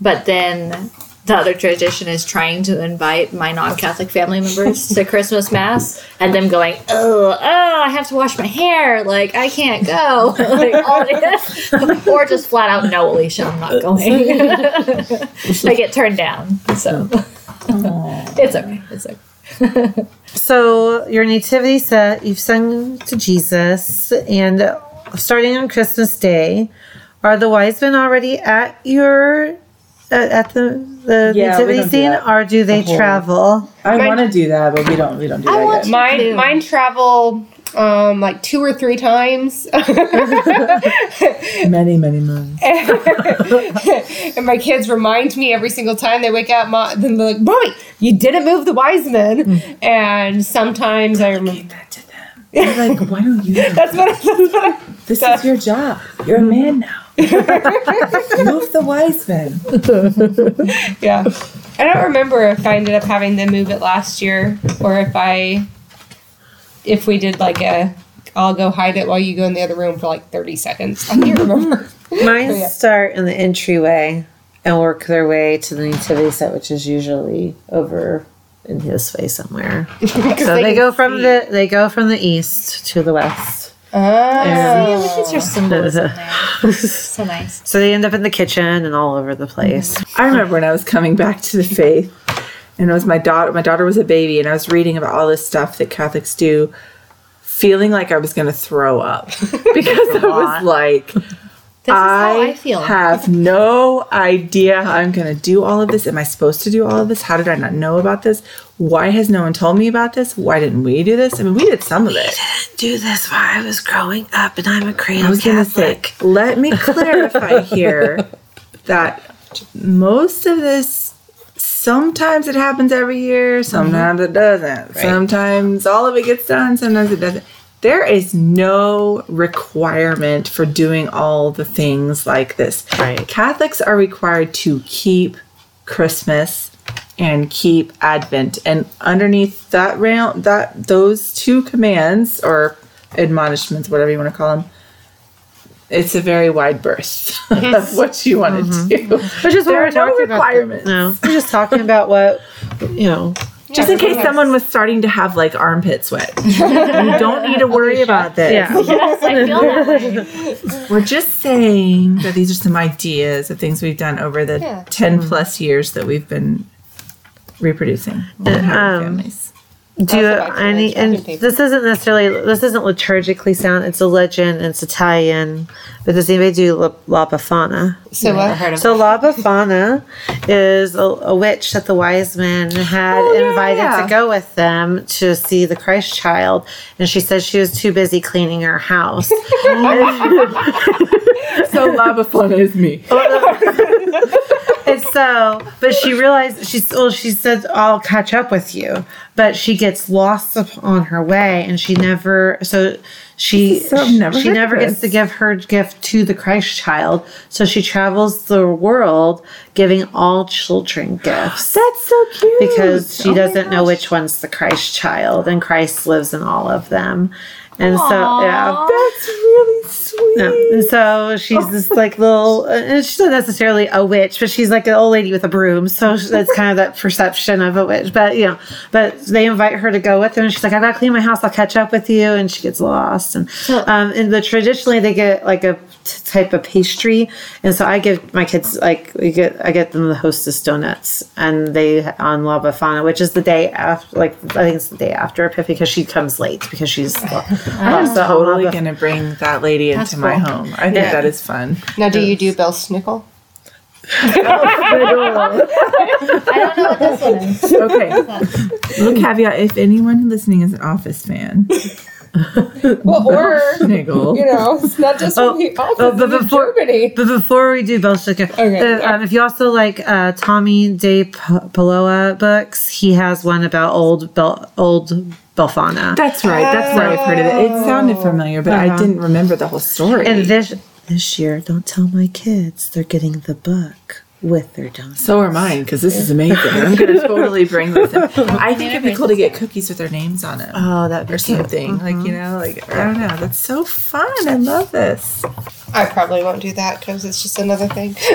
[SPEAKER 2] But then the other tradition is trying to invite my non-Catholic family members to Christmas mass, and them going, "Oh, oh, I have to wash my hair. Like I can't go." like, or just flat out, "No, Alicia, I'm not going." I get turned down, so it's okay. It's okay.
[SPEAKER 1] So your nativity set, you've sung to Jesus, and starting on Christmas Day, are the wise men already at your at, at the the
[SPEAKER 5] Yeah,
[SPEAKER 1] nativity
[SPEAKER 5] don't
[SPEAKER 1] scene,
[SPEAKER 5] that.
[SPEAKER 1] or do they
[SPEAKER 5] whole-
[SPEAKER 1] travel?
[SPEAKER 5] I want to do that, but we don't. We don't do
[SPEAKER 2] I
[SPEAKER 5] that
[SPEAKER 2] want
[SPEAKER 5] yet.
[SPEAKER 3] Mine,
[SPEAKER 2] Ew.
[SPEAKER 3] mine travel um, like two or three times,
[SPEAKER 5] Many, many moons.
[SPEAKER 3] and my kids remind me every single time they wake up. Mom, then they're like, "Mommy, you didn't move the wise men." And sometimes I remember.
[SPEAKER 5] that to them. They're like, why don't you?
[SPEAKER 3] That's what. That's what I,
[SPEAKER 5] This is your job. You're a man now. Move the wise men.
[SPEAKER 3] yeah. I don't remember if I ended up having them move it last year or if I, if we did like a, I'll go hide it while you go in the other room for like 30 seconds. I can't remember.
[SPEAKER 1] Mine
[SPEAKER 3] yeah.
[SPEAKER 1] start in the entryway and work their way to the nativity set, which is usually over in his way somewhere. So they go from the they go from the east to the west.
[SPEAKER 3] Oh.
[SPEAKER 2] Yeah, it's your symbolism there. So nice.
[SPEAKER 1] So they end up in the kitchen and all over the place. Mm-hmm.
[SPEAKER 5] I remember when I was coming back to the faith, and it was my daughter. My daughter was a baby, and I was reading about all this stuff that Catholics do, feeling like I was going to throw up because I was like,
[SPEAKER 2] This is how I feel.
[SPEAKER 5] have no idea how I'm going to do all of this. Am I supposed to do all of this? How did I not know about this? Why has no one told me about this? Why didn't we do this? I mean, we did some of it.
[SPEAKER 1] Didn't Do this while I was growing up, and I'm a
[SPEAKER 5] a
[SPEAKER 1] I
[SPEAKER 5] was to say,
[SPEAKER 1] Catholic.
[SPEAKER 5] let me clarify here that most of this, sometimes it happens every year, mm-hmm. sometimes it doesn't. Sometimes all of it gets done, sometimes it doesn't. There is no requirement for doing all the things like this.
[SPEAKER 1] Right.
[SPEAKER 5] Catholics are required to keep Christmas and keep Advent, and underneath that round, that those two commands or admonishments, whatever you want to call them, it's a very wide berth of what you want to mm-hmm. do. Mm-hmm.
[SPEAKER 1] Which is what we're
[SPEAKER 5] are no
[SPEAKER 1] talking about.
[SPEAKER 5] requirements.
[SPEAKER 1] No, we're just talking about what you know.
[SPEAKER 5] Just in case someone was starting to have like armpit sweat, you don't need to worry about this.
[SPEAKER 1] Yeah.
[SPEAKER 2] Yes, I feel that way.
[SPEAKER 5] We're just saying that these are some ideas of things we've done over the
[SPEAKER 3] Yeah.
[SPEAKER 5] 10 mm-hmm. plus years that we've been reproducing and having um, families.
[SPEAKER 1] Do you, any? And this isn't necessarily. This isn't liturgically sound. It's a legend. It's Italian. But does anybody do La, La Befana?
[SPEAKER 3] So
[SPEAKER 2] Never
[SPEAKER 3] what?
[SPEAKER 2] heard of
[SPEAKER 1] So La Befana is a, a witch that the wise men had
[SPEAKER 5] Oh, yeah,
[SPEAKER 1] invited
[SPEAKER 5] yeah.
[SPEAKER 1] to go with them to see the Christ child, and she said she was too busy cleaning her house.
[SPEAKER 5] So La Befana is me.
[SPEAKER 1] Oh, So, but she realized she's well. She said, "I'll catch up with you," but she gets lost on her way, and she never. So she
[SPEAKER 5] so- never
[SPEAKER 1] she never
[SPEAKER 5] this.
[SPEAKER 1] gets to give her gift to the Christ child. So she travels the world giving all children gifts
[SPEAKER 5] That's so cute.
[SPEAKER 1] because she
[SPEAKER 5] Oh
[SPEAKER 1] doesn't know which one's the Christ child, and Christ lives in all of them. And so, yeah.
[SPEAKER 5] That's really sweet.
[SPEAKER 1] Yeah. And so she's this like little, uh, and she's not necessarily a witch, but she's like an old lady with a broom. So that's kind of that perception of a witch. But, you know, but they invite her to go with them. And she's like, I got to clean my house. I'll catch up with you. And she gets lost. And, um, and the traditionally they get like a t- type of pastry. And so I give my kids like, we get, I get them the hostess donuts and they on La Befana, which is the day after, like, I think it's the day after Epiphany because she comes late because she's
[SPEAKER 5] I'm totally going to bring that lady into
[SPEAKER 2] That's
[SPEAKER 5] my
[SPEAKER 2] cool.
[SPEAKER 5] home. I think
[SPEAKER 1] Yeah.
[SPEAKER 5] that is fun.
[SPEAKER 3] Now, do you do Belsnickel?
[SPEAKER 2] I don't know what this one is.
[SPEAKER 5] Okay. Little caveat if anyone listening is an office fan,
[SPEAKER 3] Well, or
[SPEAKER 5] Niggle.
[SPEAKER 3] you know, it's not just
[SPEAKER 1] Oh,
[SPEAKER 3] from the office
[SPEAKER 1] oh, but
[SPEAKER 3] in
[SPEAKER 1] before-
[SPEAKER 3] Germany.
[SPEAKER 1] But before we do Belshazzar,
[SPEAKER 3] Okay.
[SPEAKER 1] uh, um, if you also like uh, Tomie De P- Paola books, he has one about old Bel- old Befana.
[SPEAKER 5] That's right. That's where I've heard of it. It sounded familiar, but I
[SPEAKER 1] Uh-huh.
[SPEAKER 5] didn't remember the whole story.
[SPEAKER 1] and this this year, don't tell my kids they're getting the book. With their donuts.
[SPEAKER 5] So are mine because this is amazing. I'm gonna totally bring this. In. I think it'd be cool to get cookies with their names on it.
[SPEAKER 1] Oh, that
[SPEAKER 5] or something like mm-hmm. you know like i don't know that's so fun i love this
[SPEAKER 3] I probably won't do that because it's just another thing.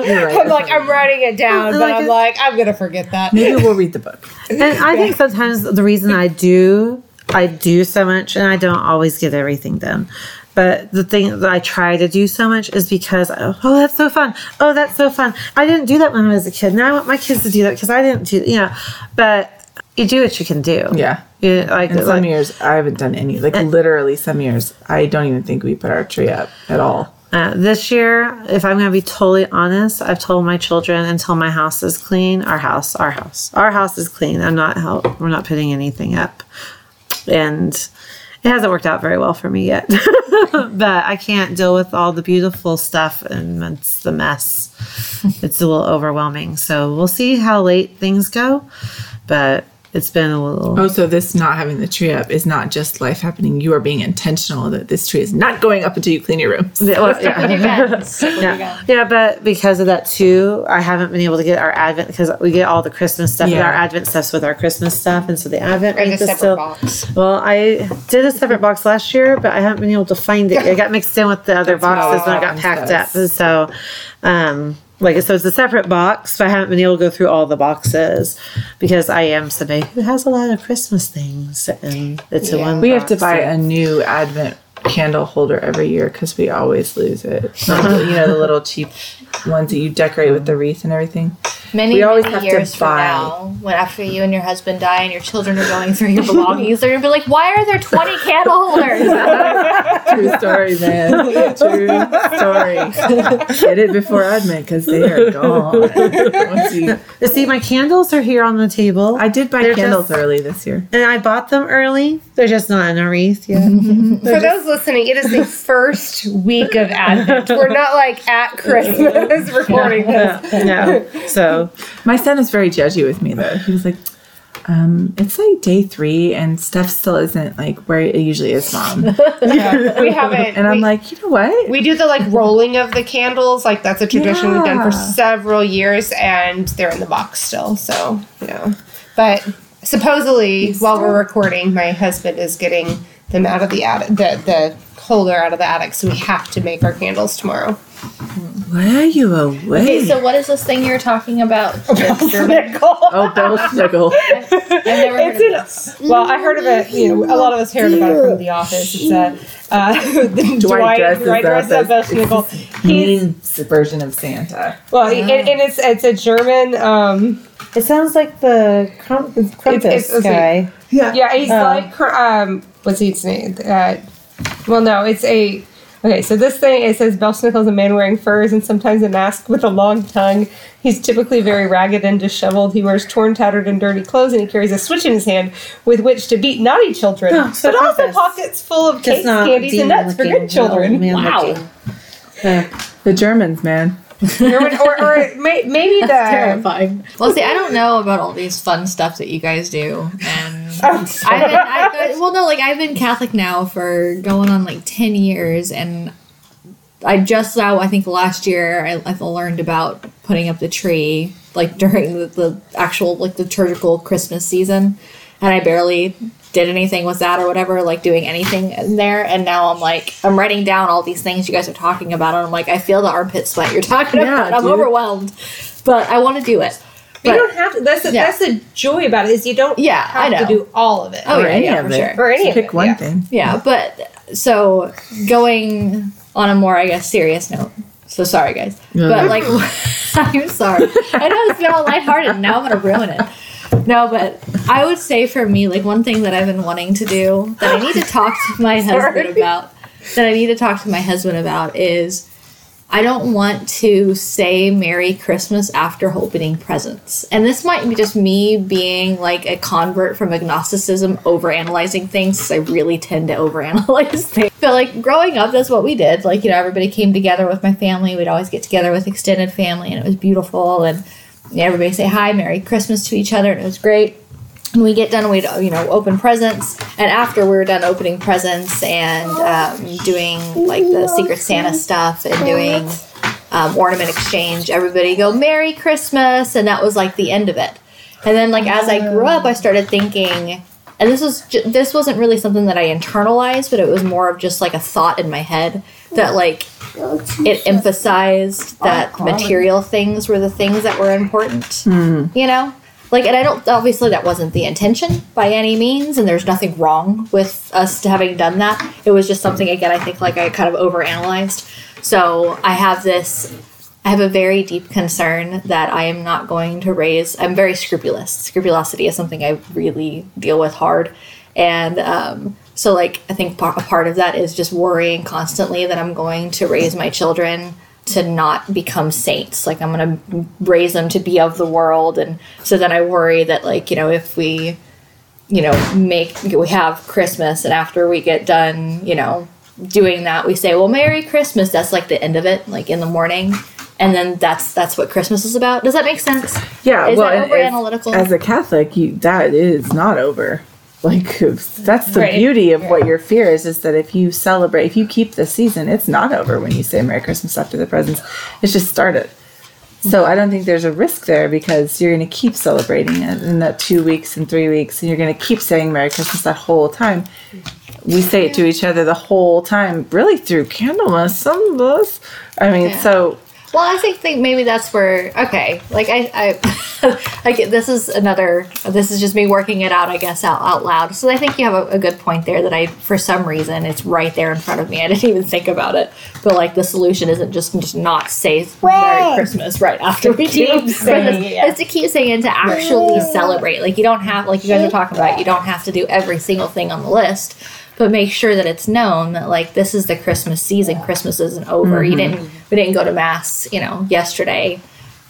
[SPEAKER 5] Right.
[SPEAKER 3] I'm like, I'm writing it down, but
[SPEAKER 1] Like
[SPEAKER 3] I'm like, I'm gonna forget that.
[SPEAKER 5] maybe we'll read the book
[SPEAKER 1] And I think sometimes the reason I do, I do so much, and I don't always get everything done. But the thing that I try to do so much is because, oh, that's so fun. Oh, that's so fun. I didn't do that when I was a kid. Now I want my kids to do that because I didn't do, you know. But you do what you can do.
[SPEAKER 5] yeah
[SPEAKER 1] You, like,
[SPEAKER 5] some
[SPEAKER 1] like
[SPEAKER 5] years i haven't done any like literally some years i don't even think we put our tree up at all
[SPEAKER 1] uh, this year, if I'm going to be totally honest, I've told my children until my house is clean, our house, our house, our house is clean. I'm not help. We're not putting anything up, and it hasn't worked out very well for me yet. but I can't deal with all the beautiful stuff, and it's the mess. it's a little overwhelming. So we'll see how late things go, but it's been a little.
[SPEAKER 5] oh so this not having the tree up is not just life happening you are being intentional that this tree is not going up until you clean your rooms
[SPEAKER 1] Well, yeah.
[SPEAKER 2] With your guns. With your
[SPEAKER 1] Yeah. yeah, but because of that too, I haven't been able to get our Advent because we get all the Christmas stuff.
[SPEAKER 5] Yeah.
[SPEAKER 1] Our Advent stuff's with our Christmas stuff, and so the Advent
[SPEAKER 3] Or the
[SPEAKER 1] wreath is
[SPEAKER 3] separate
[SPEAKER 1] still.
[SPEAKER 3] box.
[SPEAKER 1] Well, I did a separate box last year, but I haven't been able to find it. It got mixed in with the other
[SPEAKER 5] That's
[SPEAKER 1] boxes when it got packed
[SPEAKER 5] to
[SPEAKER 1] up, and so. Um, like so, it's a separate box. But I haven't been able to go through all the boxes because I am somebody who has a lot of Christmas things, and it's a one.
[SPEAKER 5] we have to buy a new advent candle holder every year because we always lose it Like, you know the little cheap ones that you decorate with the wreath and everything
[SPEAKER 2] Many,
[SPEAKER 5] We always
[SPEAKER 2] many
[SPEAKER 5] have to
[SPEAKER 2] years from now, when after you and your husband die and your children are going through your belongings, they're gonna be like, "Why are there twenty candle holders?"
[SPEAKER 5] True story, man. True story. Get it before Advent because they are gone. Once you-
[SPEAKER 1] See, my candles are here on the table.
[SPEAKER 5] I did buy
[SPEAKER 1] They're
[SPEAKER 5] candles
[SPEAKER 1] just-
[SPEAKER 5] early this year.
[SPEAKER 1] and I bought them early. They're just not in a wreath yet.
[SPEAKER 3] For those listening, it is the first week of Advent. We're not like at Christmas recording this.
[SPEAKER 1] no. So
[SPEAKER 5] My son is very judgy with me though. He was like, um, "It's like day three, and stuff still isn't like where it usually is, mom."
[SPEAKER 3] We haven't.
[SPEAKER 5] And I'm
[SPEAKER 3] we,
[SPEAKER 5] like, you know what?
[SPEAKER 3] we do the like rolling of the candles. Like that's a tradition we've done for several years, and they're in the box still. So yeah, but supposedly while we're recording, my husband is getting them out of the attic, the the holder out of the attic. So we have to make our candles tomorrow.
[SPEAKER 5] Why are you away?
[SPEAKER 2] okay, so what is this thing you're talking about?
[SPEAKER 5] oh, Bell Snuggle.
[SPEAKER 2] I've never heard of
[SPEAKER 3] It's
[SPEAKER 2] this.
[SPEAKER 3] well, I heard of it. You know, a lot of us heard about it from The Office. It's a uh, the
[SPEAKER 5] Dwight dresses
[SPEAKER 3] Dwight
[SPEAKER 5] up
[SPEAKER 3] dresses up
[SPEAKER 5] as-
[SPEAKER 3] as Schnickel. He's
[SPEAKER 5] Mean version of Santa.
[SPEAKER 3] well, he- and, and it's it's a German. Um,
[SPEAKER 1] it sounds like the Krampus
[SPEAKER 3] it's- it's
[SPEAKER 1] guy.
[SPEAKER 3] yeah, yeah, he's like um, what's his name? Uh, well, no, it's a. Okay, so this thing it says Belsnickel is a man wearing furs and sometimes a mask with a long tongue. He's typically very ragged and disheveled. He wears torn, tattered, and dirty clothes, and he carries a switch in his hand with which to beat naughty children,
[SPEAKER 1] Oh, so
[SPEAKER 3] but also pockets full of cakes, candies, and nuts for good children.
[SPEAKER 2] Wow.
[SPEAKER 1] Uh,
[SPEAKER 5] The Germans, man.
[SPEAKER 3] Or, or may, maybe the
[SPEAKER 2] Terrifying. Well, see, I don't know about all these fun stuff that you guys do, and I've been, I, well, no, like I've been Catholic now for going on like ten years, and I just now, I think last year, I, I learned about putting up the tree, like during the, the actual like liturgical Christmas season, and I barely did anything with that or whatever, like doing anything in there. And now I'm like, I'm writing down all these things you guys are talking about, and I'm like, I feel the armpit sweat you're talking
[SPEAKER 5] Yeah,
[SPEAKER 2] about. I'm
[SPEAKER 5] dude.
[SPEAKER 2] overwhelmed, but I want to do it.
[SPEAKER 3] you don't have to. That's the,
[SPEAKER 2] Yeah.
[SPEAKER 3] that's the joy about it is you don't
[SPEAKER 2] Yeah, I
[SPEAKER 3] have to do all of it.
[SPEAKER 2] Oh,
[SPEAKER 5] Or
[SPEAKER 2] yeah,
[SPEAKER 5] any
[SPEAKER 2] yeah,
[SPEAKER 5] of
[SPEAKER 2] for
[SPEAKER 5] it.
[SPEAKER 2] sure.
[SPEAKER 3] Or any
[SPEAKER 5] Just
[SPEAKER 3] of
[SPEAKER 5] pick
[SPEAKER 3] it,
[SPEAKER 5] one
[SPEAKER 3] yeah.
[SPEAKER 5] thing.
[SPEAKER 2] Yeah, but so going on a more, I guess, serious note. So sorry, guys. But like, I'm sorry. I know it's been all lighthearted. and Now I'm gonna ruin it. No, but I would say for me, like one thing that I've been wanting to do that I need to talk to my husband about, that I need to talk to my husband about is I don't want to say Merry Christmas after opening presents. And this might be just me being like a convert from agnosticism, overanalyzing things, 'cause I really tend to overanalyze things. But like growing up, that's what we did. Like, you know, everybody came together with my family. We'd always get together with extended family, and it was beautiful. And everybody say hi, Merry Christmas to each other, and it was great. And we get done, we'd you know open presents, and after we were done opening presents and um, doing like the Secret Santa stuff and doing um, ornament exchange, everybody go Merry Christmas, and that was like the end of it. And then like as I grew up, I started thinking, and this was ju- this wasn't really something that I internalized, but it was more of just like a thought in my head that like it emphasized that material things were the things that were important. You know, like, and I don't obviously that wasn't the intention by any means, and there's nothing wrong with us having done that. It was just something again. I think like I kind of overanalyzed. So I have this. I have a very deep concern that I am not going to raise. I'm very scrupulous. Scrupulosity is something I really deal with hard, and um, so like I think a part of that is just worrying constantly that I'm going to raise my children to not become saints. Like I'm going to raise them to be of the world, and so then I worry that like you know if we, you know, make we have Christmas, and after we get done, you know, doing that, we say, well, Merry Christmas. That's like the end of it, like in the morning. And then that's that's what Christmas is about. Does that make sense?
[SPEAKER 5] Yeah,
[SPEAKER 2] Is
[SPEAKER 5] well,
[SPEAKER 2] that over
[SPEAKER 5] as-
[SPEAKER 2] analytical?
[SPEAKER 5] As a Catholic, you that is not over. Like that's the
[SPEAKER 3] Right.
[SPEAKER 5] beauty of what your fear is, is that if you celebrate, if you keep the season, it's not over when you say Merry Christmas after the presents. It's just started. So I don't think there's a risk there because you're going to keep celebrating it in that two weeks and three weeks, and you're going to keep saying Merry Christmas that whole time. We say it to each other the whole time, really through Candlemas. Some of us, I mean,
[SPEAKER 2] Yeah.
[SPEAKER 5] so
[SPEAKER 2] Well, I think, think maybe that's where okay, like I I, I get this is another this is just me working it out I guess out out loud. So I think you have a, a good point there that I for some reason it's right there in front of me. I didn't even think about it, but like the solution isn't just just not say Merry Christmas right after we do
[SPEAKER 3] saying yeah.
[SPEAKER 2] It's to keep saying it to actually celebrate. Like you don't have like you guys are talking about. You don't have to do every single thing on the list but make sure that it's known that like this is the Christmas season. Christmas isn't over. You didn't we didn't go to mass, you know, yesterday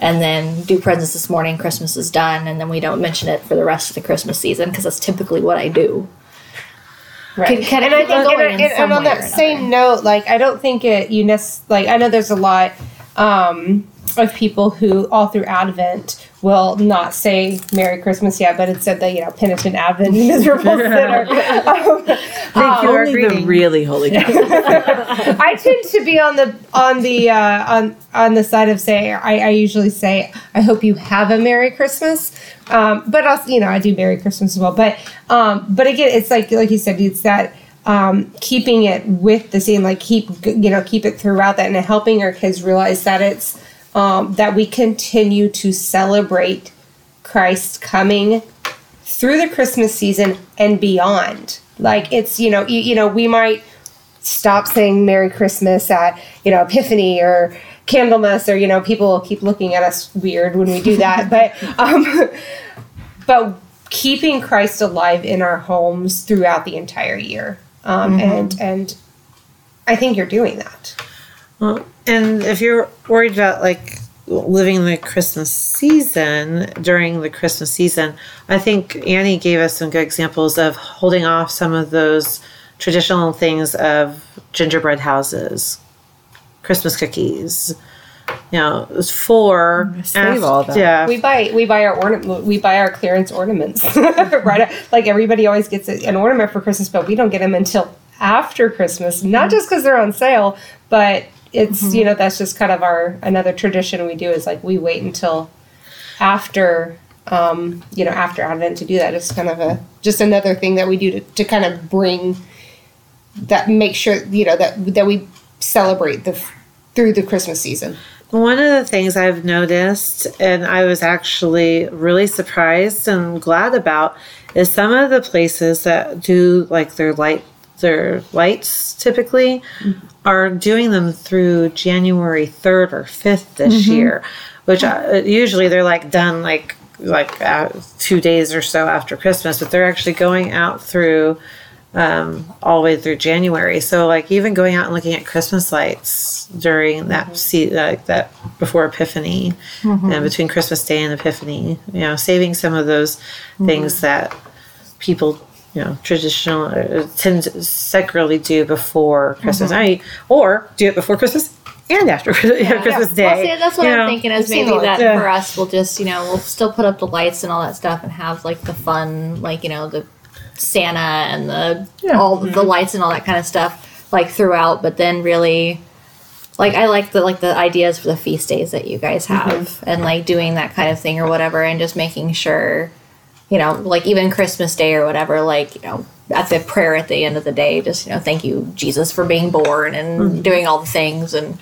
[SPEAKER 2] and then do presents this morning. Christmas is done, and then we don't mention it for the rest of the Christmas season because that's typically what I do.
[SPEAKER 3] Right.
[SPEAKER 2] Can- can
[SPEAKER 3] and I think, and, and, and on that same note, like I don't think it you nec- like I know there's a lot um, of people who all through Advent will not say Merry Christmas yet, but instead they you know penitent Advent miserable sinner. Um,
[SPEAKER 1] Thank you, our
[SPEAKER 5] only the really holy
[SPEAKER 3] I tend to be on the on the uh, on on the side of saying I, I usually say I hope you have a Merry Christmas, um, but also you know I do Merry Christmas as well. But um, but again, it's like like you said, it's that um, keeping it with the same like keep you know keep it throughout that and helping our kids realize that it's um, that we continue to celebrate Christ coming through the Christmas season and beyond. Like it's you know you, you know we might stop saying Merry Christmas at you know Epiphany or Candlemas or you know people will keep looking at us weird when we do that, but um, but keeping Christ alive in our homes throughout the entire year, um, and and I think you're doing that.
[SPEAKER 1] Well, and if you're worried about like living the Christmas season during the Christmas season, I think Annie gave us some good examples of holding off some of those traditional things of gingerbread houses, Christmas cookies. You know, it was for
[SPEAKER 5] Save all that.
[SPEAKER 1] Yeah,
[SPEAKER 3] We buy we buy our ornament we buy our clearance ornaments right. Like everybody always gets an ornament for Christmas, but we don't get them until after Christmas. Not just because they're on sale, but it's you know that's just kind of our another tradition we do is like we wait until after um, you know after Advent to do that. It's kind of a just another thing that we do to, to kind of bring that make sure you know that that we celebrate the through the Christmas season.
[SPEAKER 1] One of the things I've noticed, and I was actually really surprised and glad about, is some of the places that do like their light, their lights typically, are doing them through January third or fifth this year, which uh, usually they're like done like like uh, two days or so after Christmas, but they're actually going out through um, all the way through January. So like even going out and looking at Christmas lights during that see like that before Epiphany and between Christmas Day and Epiphany, you know, saving some of those things that people you know traditional uh, tend to secularly do before Christmas mm-hmm. night or do it before Christmas and after Christmas Day.
[SPEAKER 2] Well, see, that's what
[SPEAKER 1] you
[SPEAKER 2] I'm
[SPEAKER 1] know.
[SPEAKER 2] thinking is maybe that
[SPEAKER 1] Yeah.
[SPEAKER 2] for us, we'll just, you know, we'll still put up the lights and all that stuff and have like the fun, like, you know, the Santa and the
[SPEAKER 5] Yeah.
[SPEAKER 2] all the mm-hmm. lights and all that kind of stuff like throughout, but then really like I like the like the ideas for the feast days that you guys mm-hmm. have and like doing that kind of thing or whatever and just making sure you know like even Christmas day or whatever like you know at the prayer at the end of the day just you know thank you Jesus for being born and doing all the things and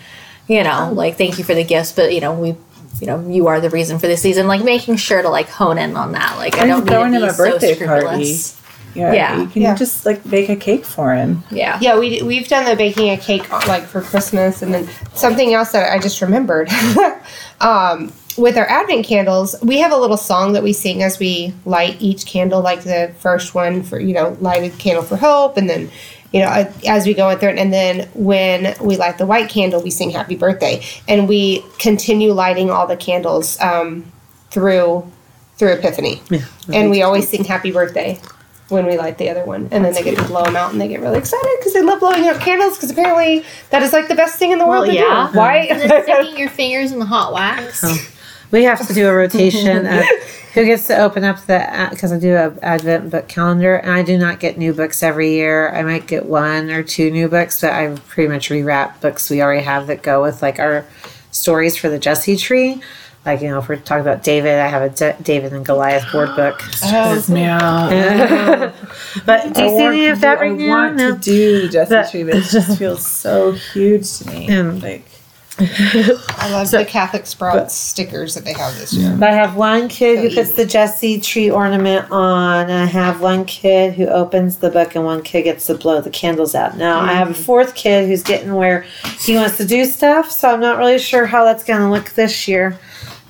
[SPEAKER 2] you know like thank you for the gifts but you know we you know you are the reason for the season like making sure to like hone in on that like I don't need
[SPEAKER 5] throwing
[SPEAKER 2] to
[SPEAKER 5] him
[SPEAKER 2] be
[SPEAKER 5] a
[SPEAKER 2] so
[SPEAKER 5] birthday
[SPEAKER 2] scrupulous
[SPEAKER 5] Yeah,
[SPEAKER 2] Yeah.
[SPEAKER 5] you can
[SPEAKER 3] Yeah.
[SPEAKER 5] just like bake a cake for him.
[SPEAKER 2] yeah
[SPEAKER 3] Yeah, we we've done the baking a cake like for Christmas, and then something else that I just remembered. um, with our Advent candles, we have a little song that we sing as we light each candle. Like the first one for you know lighted candle for hope, and then you know as we go through it, and then when we light the white candle, we sing Happy Birthday, and we continue lighting all the candles um, through through Epiphany, and we always sing Happy Birthday when we light the other one, and then they get to blow them out, and they get really excited because they love blowing out candles. Because apparently that is like the best thing in the world
[SPEAKER 2] Well,
[SPEAKER 3] to
[SPEAKER 2] yeah.
[SPEAKER 3] do. Why?
[SPEAKER 2] and then sticking your fingers in the hot wax
[SPEAKER 1] We have to do a rotation of who gets to open up the because I do a Advent book calendar, and I do not get new books every year. I might get one or two new books, but I pretty much rewrap books we already have that go with like our stories for the Jesse tree. Like you know, if we're talking about David, I have a D- David and Goliath board book.
[SPEAKER 5] Yeah.
[SPEAKER 1] But do you see any of that right
[SPEAKER 5] I
[SPEAKER 1] now?
[SPEAKER 5] want
[SPEAKER 1] No.
[SPEAKER 5] to do Jesse Tree, but it just feels so huge to me.
[SPEAKER 1] Mm.
[SPEAKER 5] Like
[SPEAKER 3] I love the Catholic Sprouts stickers that they have this year.
[SPEAKER 1] But I have one kid who puts the Jesse tree ornament on, and I have one kid who opens the book, and one kid gets to blow the candles out. Now I have a mm. fourth kid who's getting where he wants to do stuff, so I'm not really sure how that's going to look this year.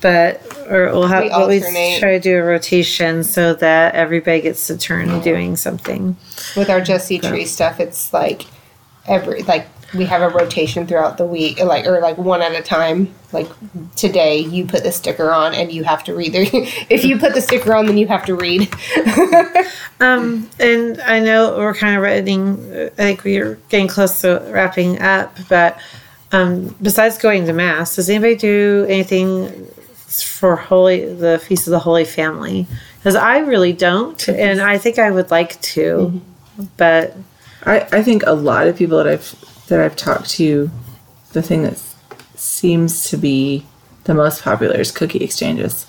[SPEAKER 1] But or we'll have
[SPEAKER 3] We
[SPEAKER 1] but we
[SPEAKER 3] alternate.
[SPEAKER 1] try to do a rotation so that everybody gets to turn doing something.
[SPEAKER 3] With our Jesse Tree stuff, it's like every like we have a rotation throughout the week, like or like one at a time. Like today, you put the sticker on, and you have to read. The, if you put the sticker on, then you have to read.
[SPEAKER 1] Um, and I know we're kind of running. I think we're getting close to wrapping up. But um, besides going to mass, does anybody do anything for holy the feast of the Holy Family? Because I really don't, and I think I would like to, but
[SPEAKER 5] I, I think a lot of people that I've that I've talked to, the thing that seems to be the most popular is cookie exchanges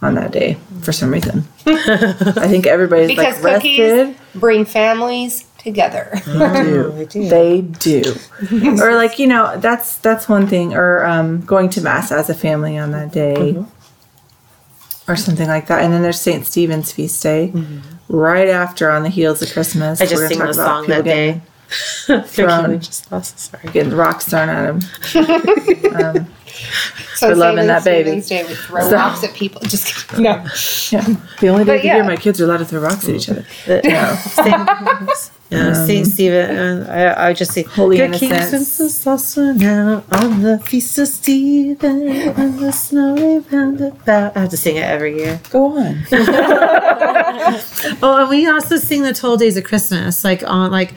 [SPEAKER 5] on that day for some reason. I think everybody's
[SPEAKER 3] because
[SPEAKER 5] like
[SPEAKER 3] cookies
[SPEAKER 5] rested.
[SPEAKER 3] bring families together.
[SPEAKER 5] do.
[SPEAKER 1] they do.
[SPEAKER 5] They do. or like, you know, that's that's one thing. Or um, going to mass as a family on that day. Or something like that. And then there's St. Stephen's feast day. Right after on the heels of Christmas.
[SPEAKER 1] I just
[SPEAKER 5] We're
[SPEAKER 1] sing
[SPEAKER 5] gonna
[SPEAKER 1] the song that day.
[SPEAKER 5] thrown-
[SPEAKER 1] Just lost- sorry.
[SPEAKER 5] getting rocks thrown at them.
[SPEAKER 3] So
[SPEAKER 5] For loving that baby.
[SPEAKER 3] Day, we throw
[SPEAKER 5] So-
[SPEAKER 3] rocks at people. Just kidding. no.
[SPEAKER 5] Yeah. The only day
[SPEAKER 3] But
[SPEAKER 5] of the year my kids are allowed to throw rocks at each other.
[SPEAKER 1] Yeah. Saint, yeah, Saint um, Stephen. And uh, I, I just see
[SPEAKER 5] Holy
[SPEAKER 1] Good King
[SPEAKER 5] Innocents.
[SPEAKER 1] Census also now on the feast of Stephen and the snowy roundabout. I have to sing it every year.
[SPEAKER 5] Go on.
[SPEAKER 1] Oh, and we also sing the twelve days of Christmas, like on like.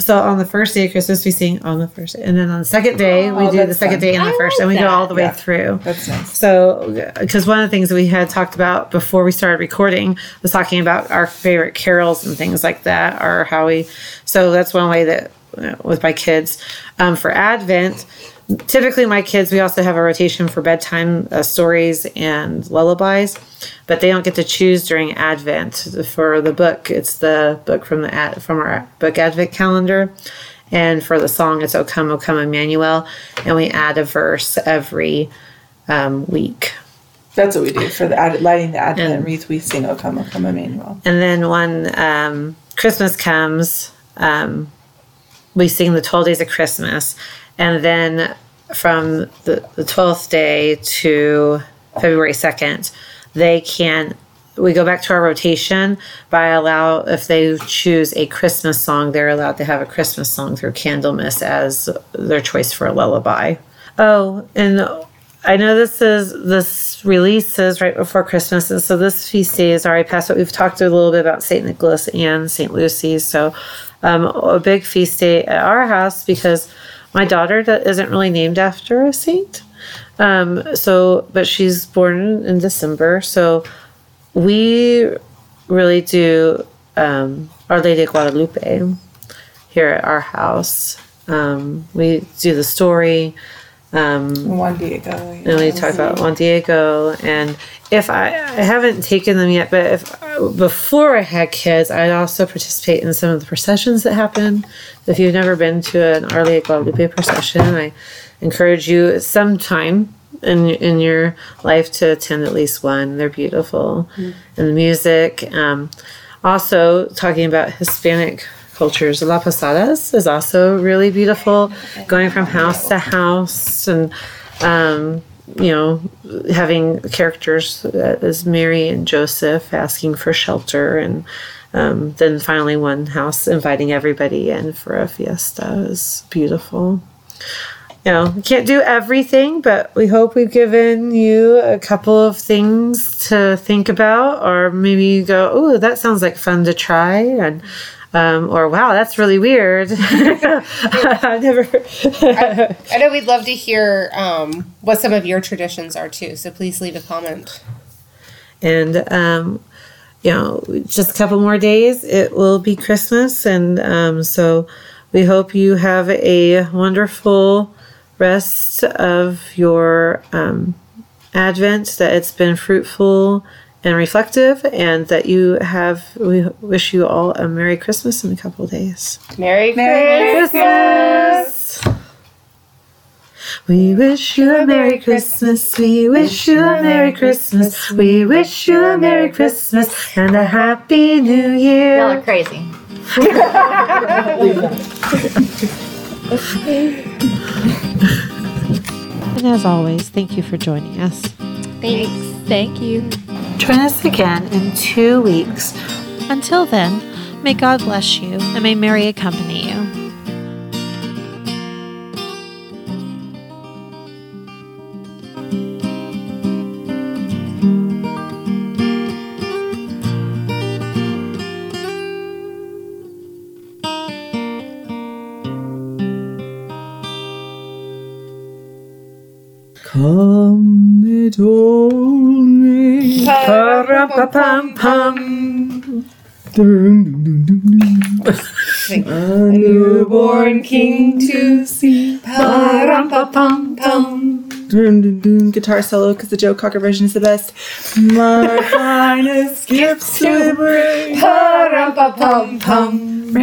[SPEAKER 1] So on the first day of Christmas, we sing on the first, day. and then on the second day, we
[SPEAKER 5] Oh,
[SPEAKER 1] do the second
[SPEAKER 5] fun.
[SPEAKER 1] day and the
[SPEAKER 2] I
[SPEAKER 1] first,
[SPEAKER 2] like
[SPEAKER 1] and we go all the way
[SPEAKER 5] Yeah.
[SPEAKER 1] through.
[SPEAKER 5] That's nice.
[SPEAKER 1] So, because one of the things that we had talked about before we started recording was talking about our favorite carols and things like that, or how we. So that's one way that with my kids um, for Advent. Typically, my kids we also have a rotation for bedtime uh, stories and lullabies, but they don't get to choose during Advent for the book. It's the book from the ad, from our book Advent calendar. And for the song, it's O Come, O Come Emmanuel. And we add a verse every um, week.
[SPEAKER 5] That's what we do for the ad- lighting the Advent
[SPEAKER 1] And-
[SPEAKER 5] wreath. We sing "O Come, O Come, Emmanuel."
[SPEAKER 1] And then when um, Christmas comes, um, we sing the 12 days of Christmas. And then from the, the 12th day to February 2nd, they can, we go back to our rotation, by allow, if they choose a Christmas song, they're allowed to have a Christmas song through Candlemas as their choice for a lullaby. Oh, and I know this is this release is right before Christmas, and so this feast day is already past. But we've talked a little bit about Saint Nicholas and Saint Lucy, so um, a big feast day at our house because my daughter that isn't really named after a saint. Um, so, but she's born in December, so we really do um, Our Lady of Guadalupe here at our house. Um, we do the story. Um,
[SPEAKER 5] Juan Diego.
[SPEAKER 1] and we talk about Juan Diego. And if I, I haven't taken them yet, but if before I had kids, I'd also participate in some of the processions that happen. If you've never been to an Our Lady Guadalupe procession, I encourage you sometime in in your life to attend at least one. They're beautiful, and the music. Um, also, talking about Hispanic cultures, La Posadas is also really beautiful. Going from house to house and um, you know, having characters as Mary and Joseph asking for shelter, and um, then finally one house inviting everybody in for a fiesta is beautiful. You know, we can't do everything, but we hope we've given you a couple of things to think about, or maybe you go, "Oh, that sounds like fun to try," and um, or "Wow, that's really weird." I've never.
[SPEAKER 3] I know we'd love to hear um, what some of your traditions are too. So please leave a comment.
[SPEAKER 1] and um, you know just a couple more days it will be christmas and um, so we hope you have a wonderful rest of your um, advent that it's been fruitful and reflective and that you have we wish you all a merry christmas in a couple of days
[SPEAKER 3] Merry,
[SPEAKER 1] Christmas. We wish you a Merry Christmas. We wish you a Merry Christmas. We wish you a Merry Christmas and a Happy New Year.
[SPEAKER 2] Y'all
[SPEAKER 1] Year.
[SPEAKER 2] are crazy.
[SPEAKER 1] And as always, thank you for joining us.
[SPEAKER 3] Thanks.
[SPEAKER 2] Thank you.
[SPEAKER 1] Join us again in two weeks.
[SPEAKER 6] Until then, may God bless you and may Mary accompany you.
[SPEAKER 5] Come, told me. Pa-rum-pa-pum-pum. A newborn king to see. Pa-rum-pa-pum-pum. Dun, dun, dun. Guitar solo because the Joe Cocker version is the best. My finest gifts to bring.
[SPEAKER 3] Pa-rum-pa-pum-pum.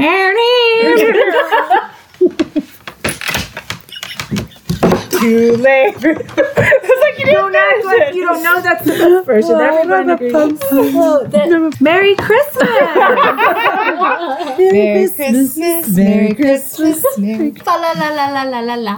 [SPEAKER 5] Too late. it's like you don't act like you don't know that's the best version. Everyone agrees.
[SPEAKER 4] Merry Christmas!
[SPEAKER 3] Merry Christmas, Merry Christmas, Merry
[SPEAKER 2] Fa la la la la la la la.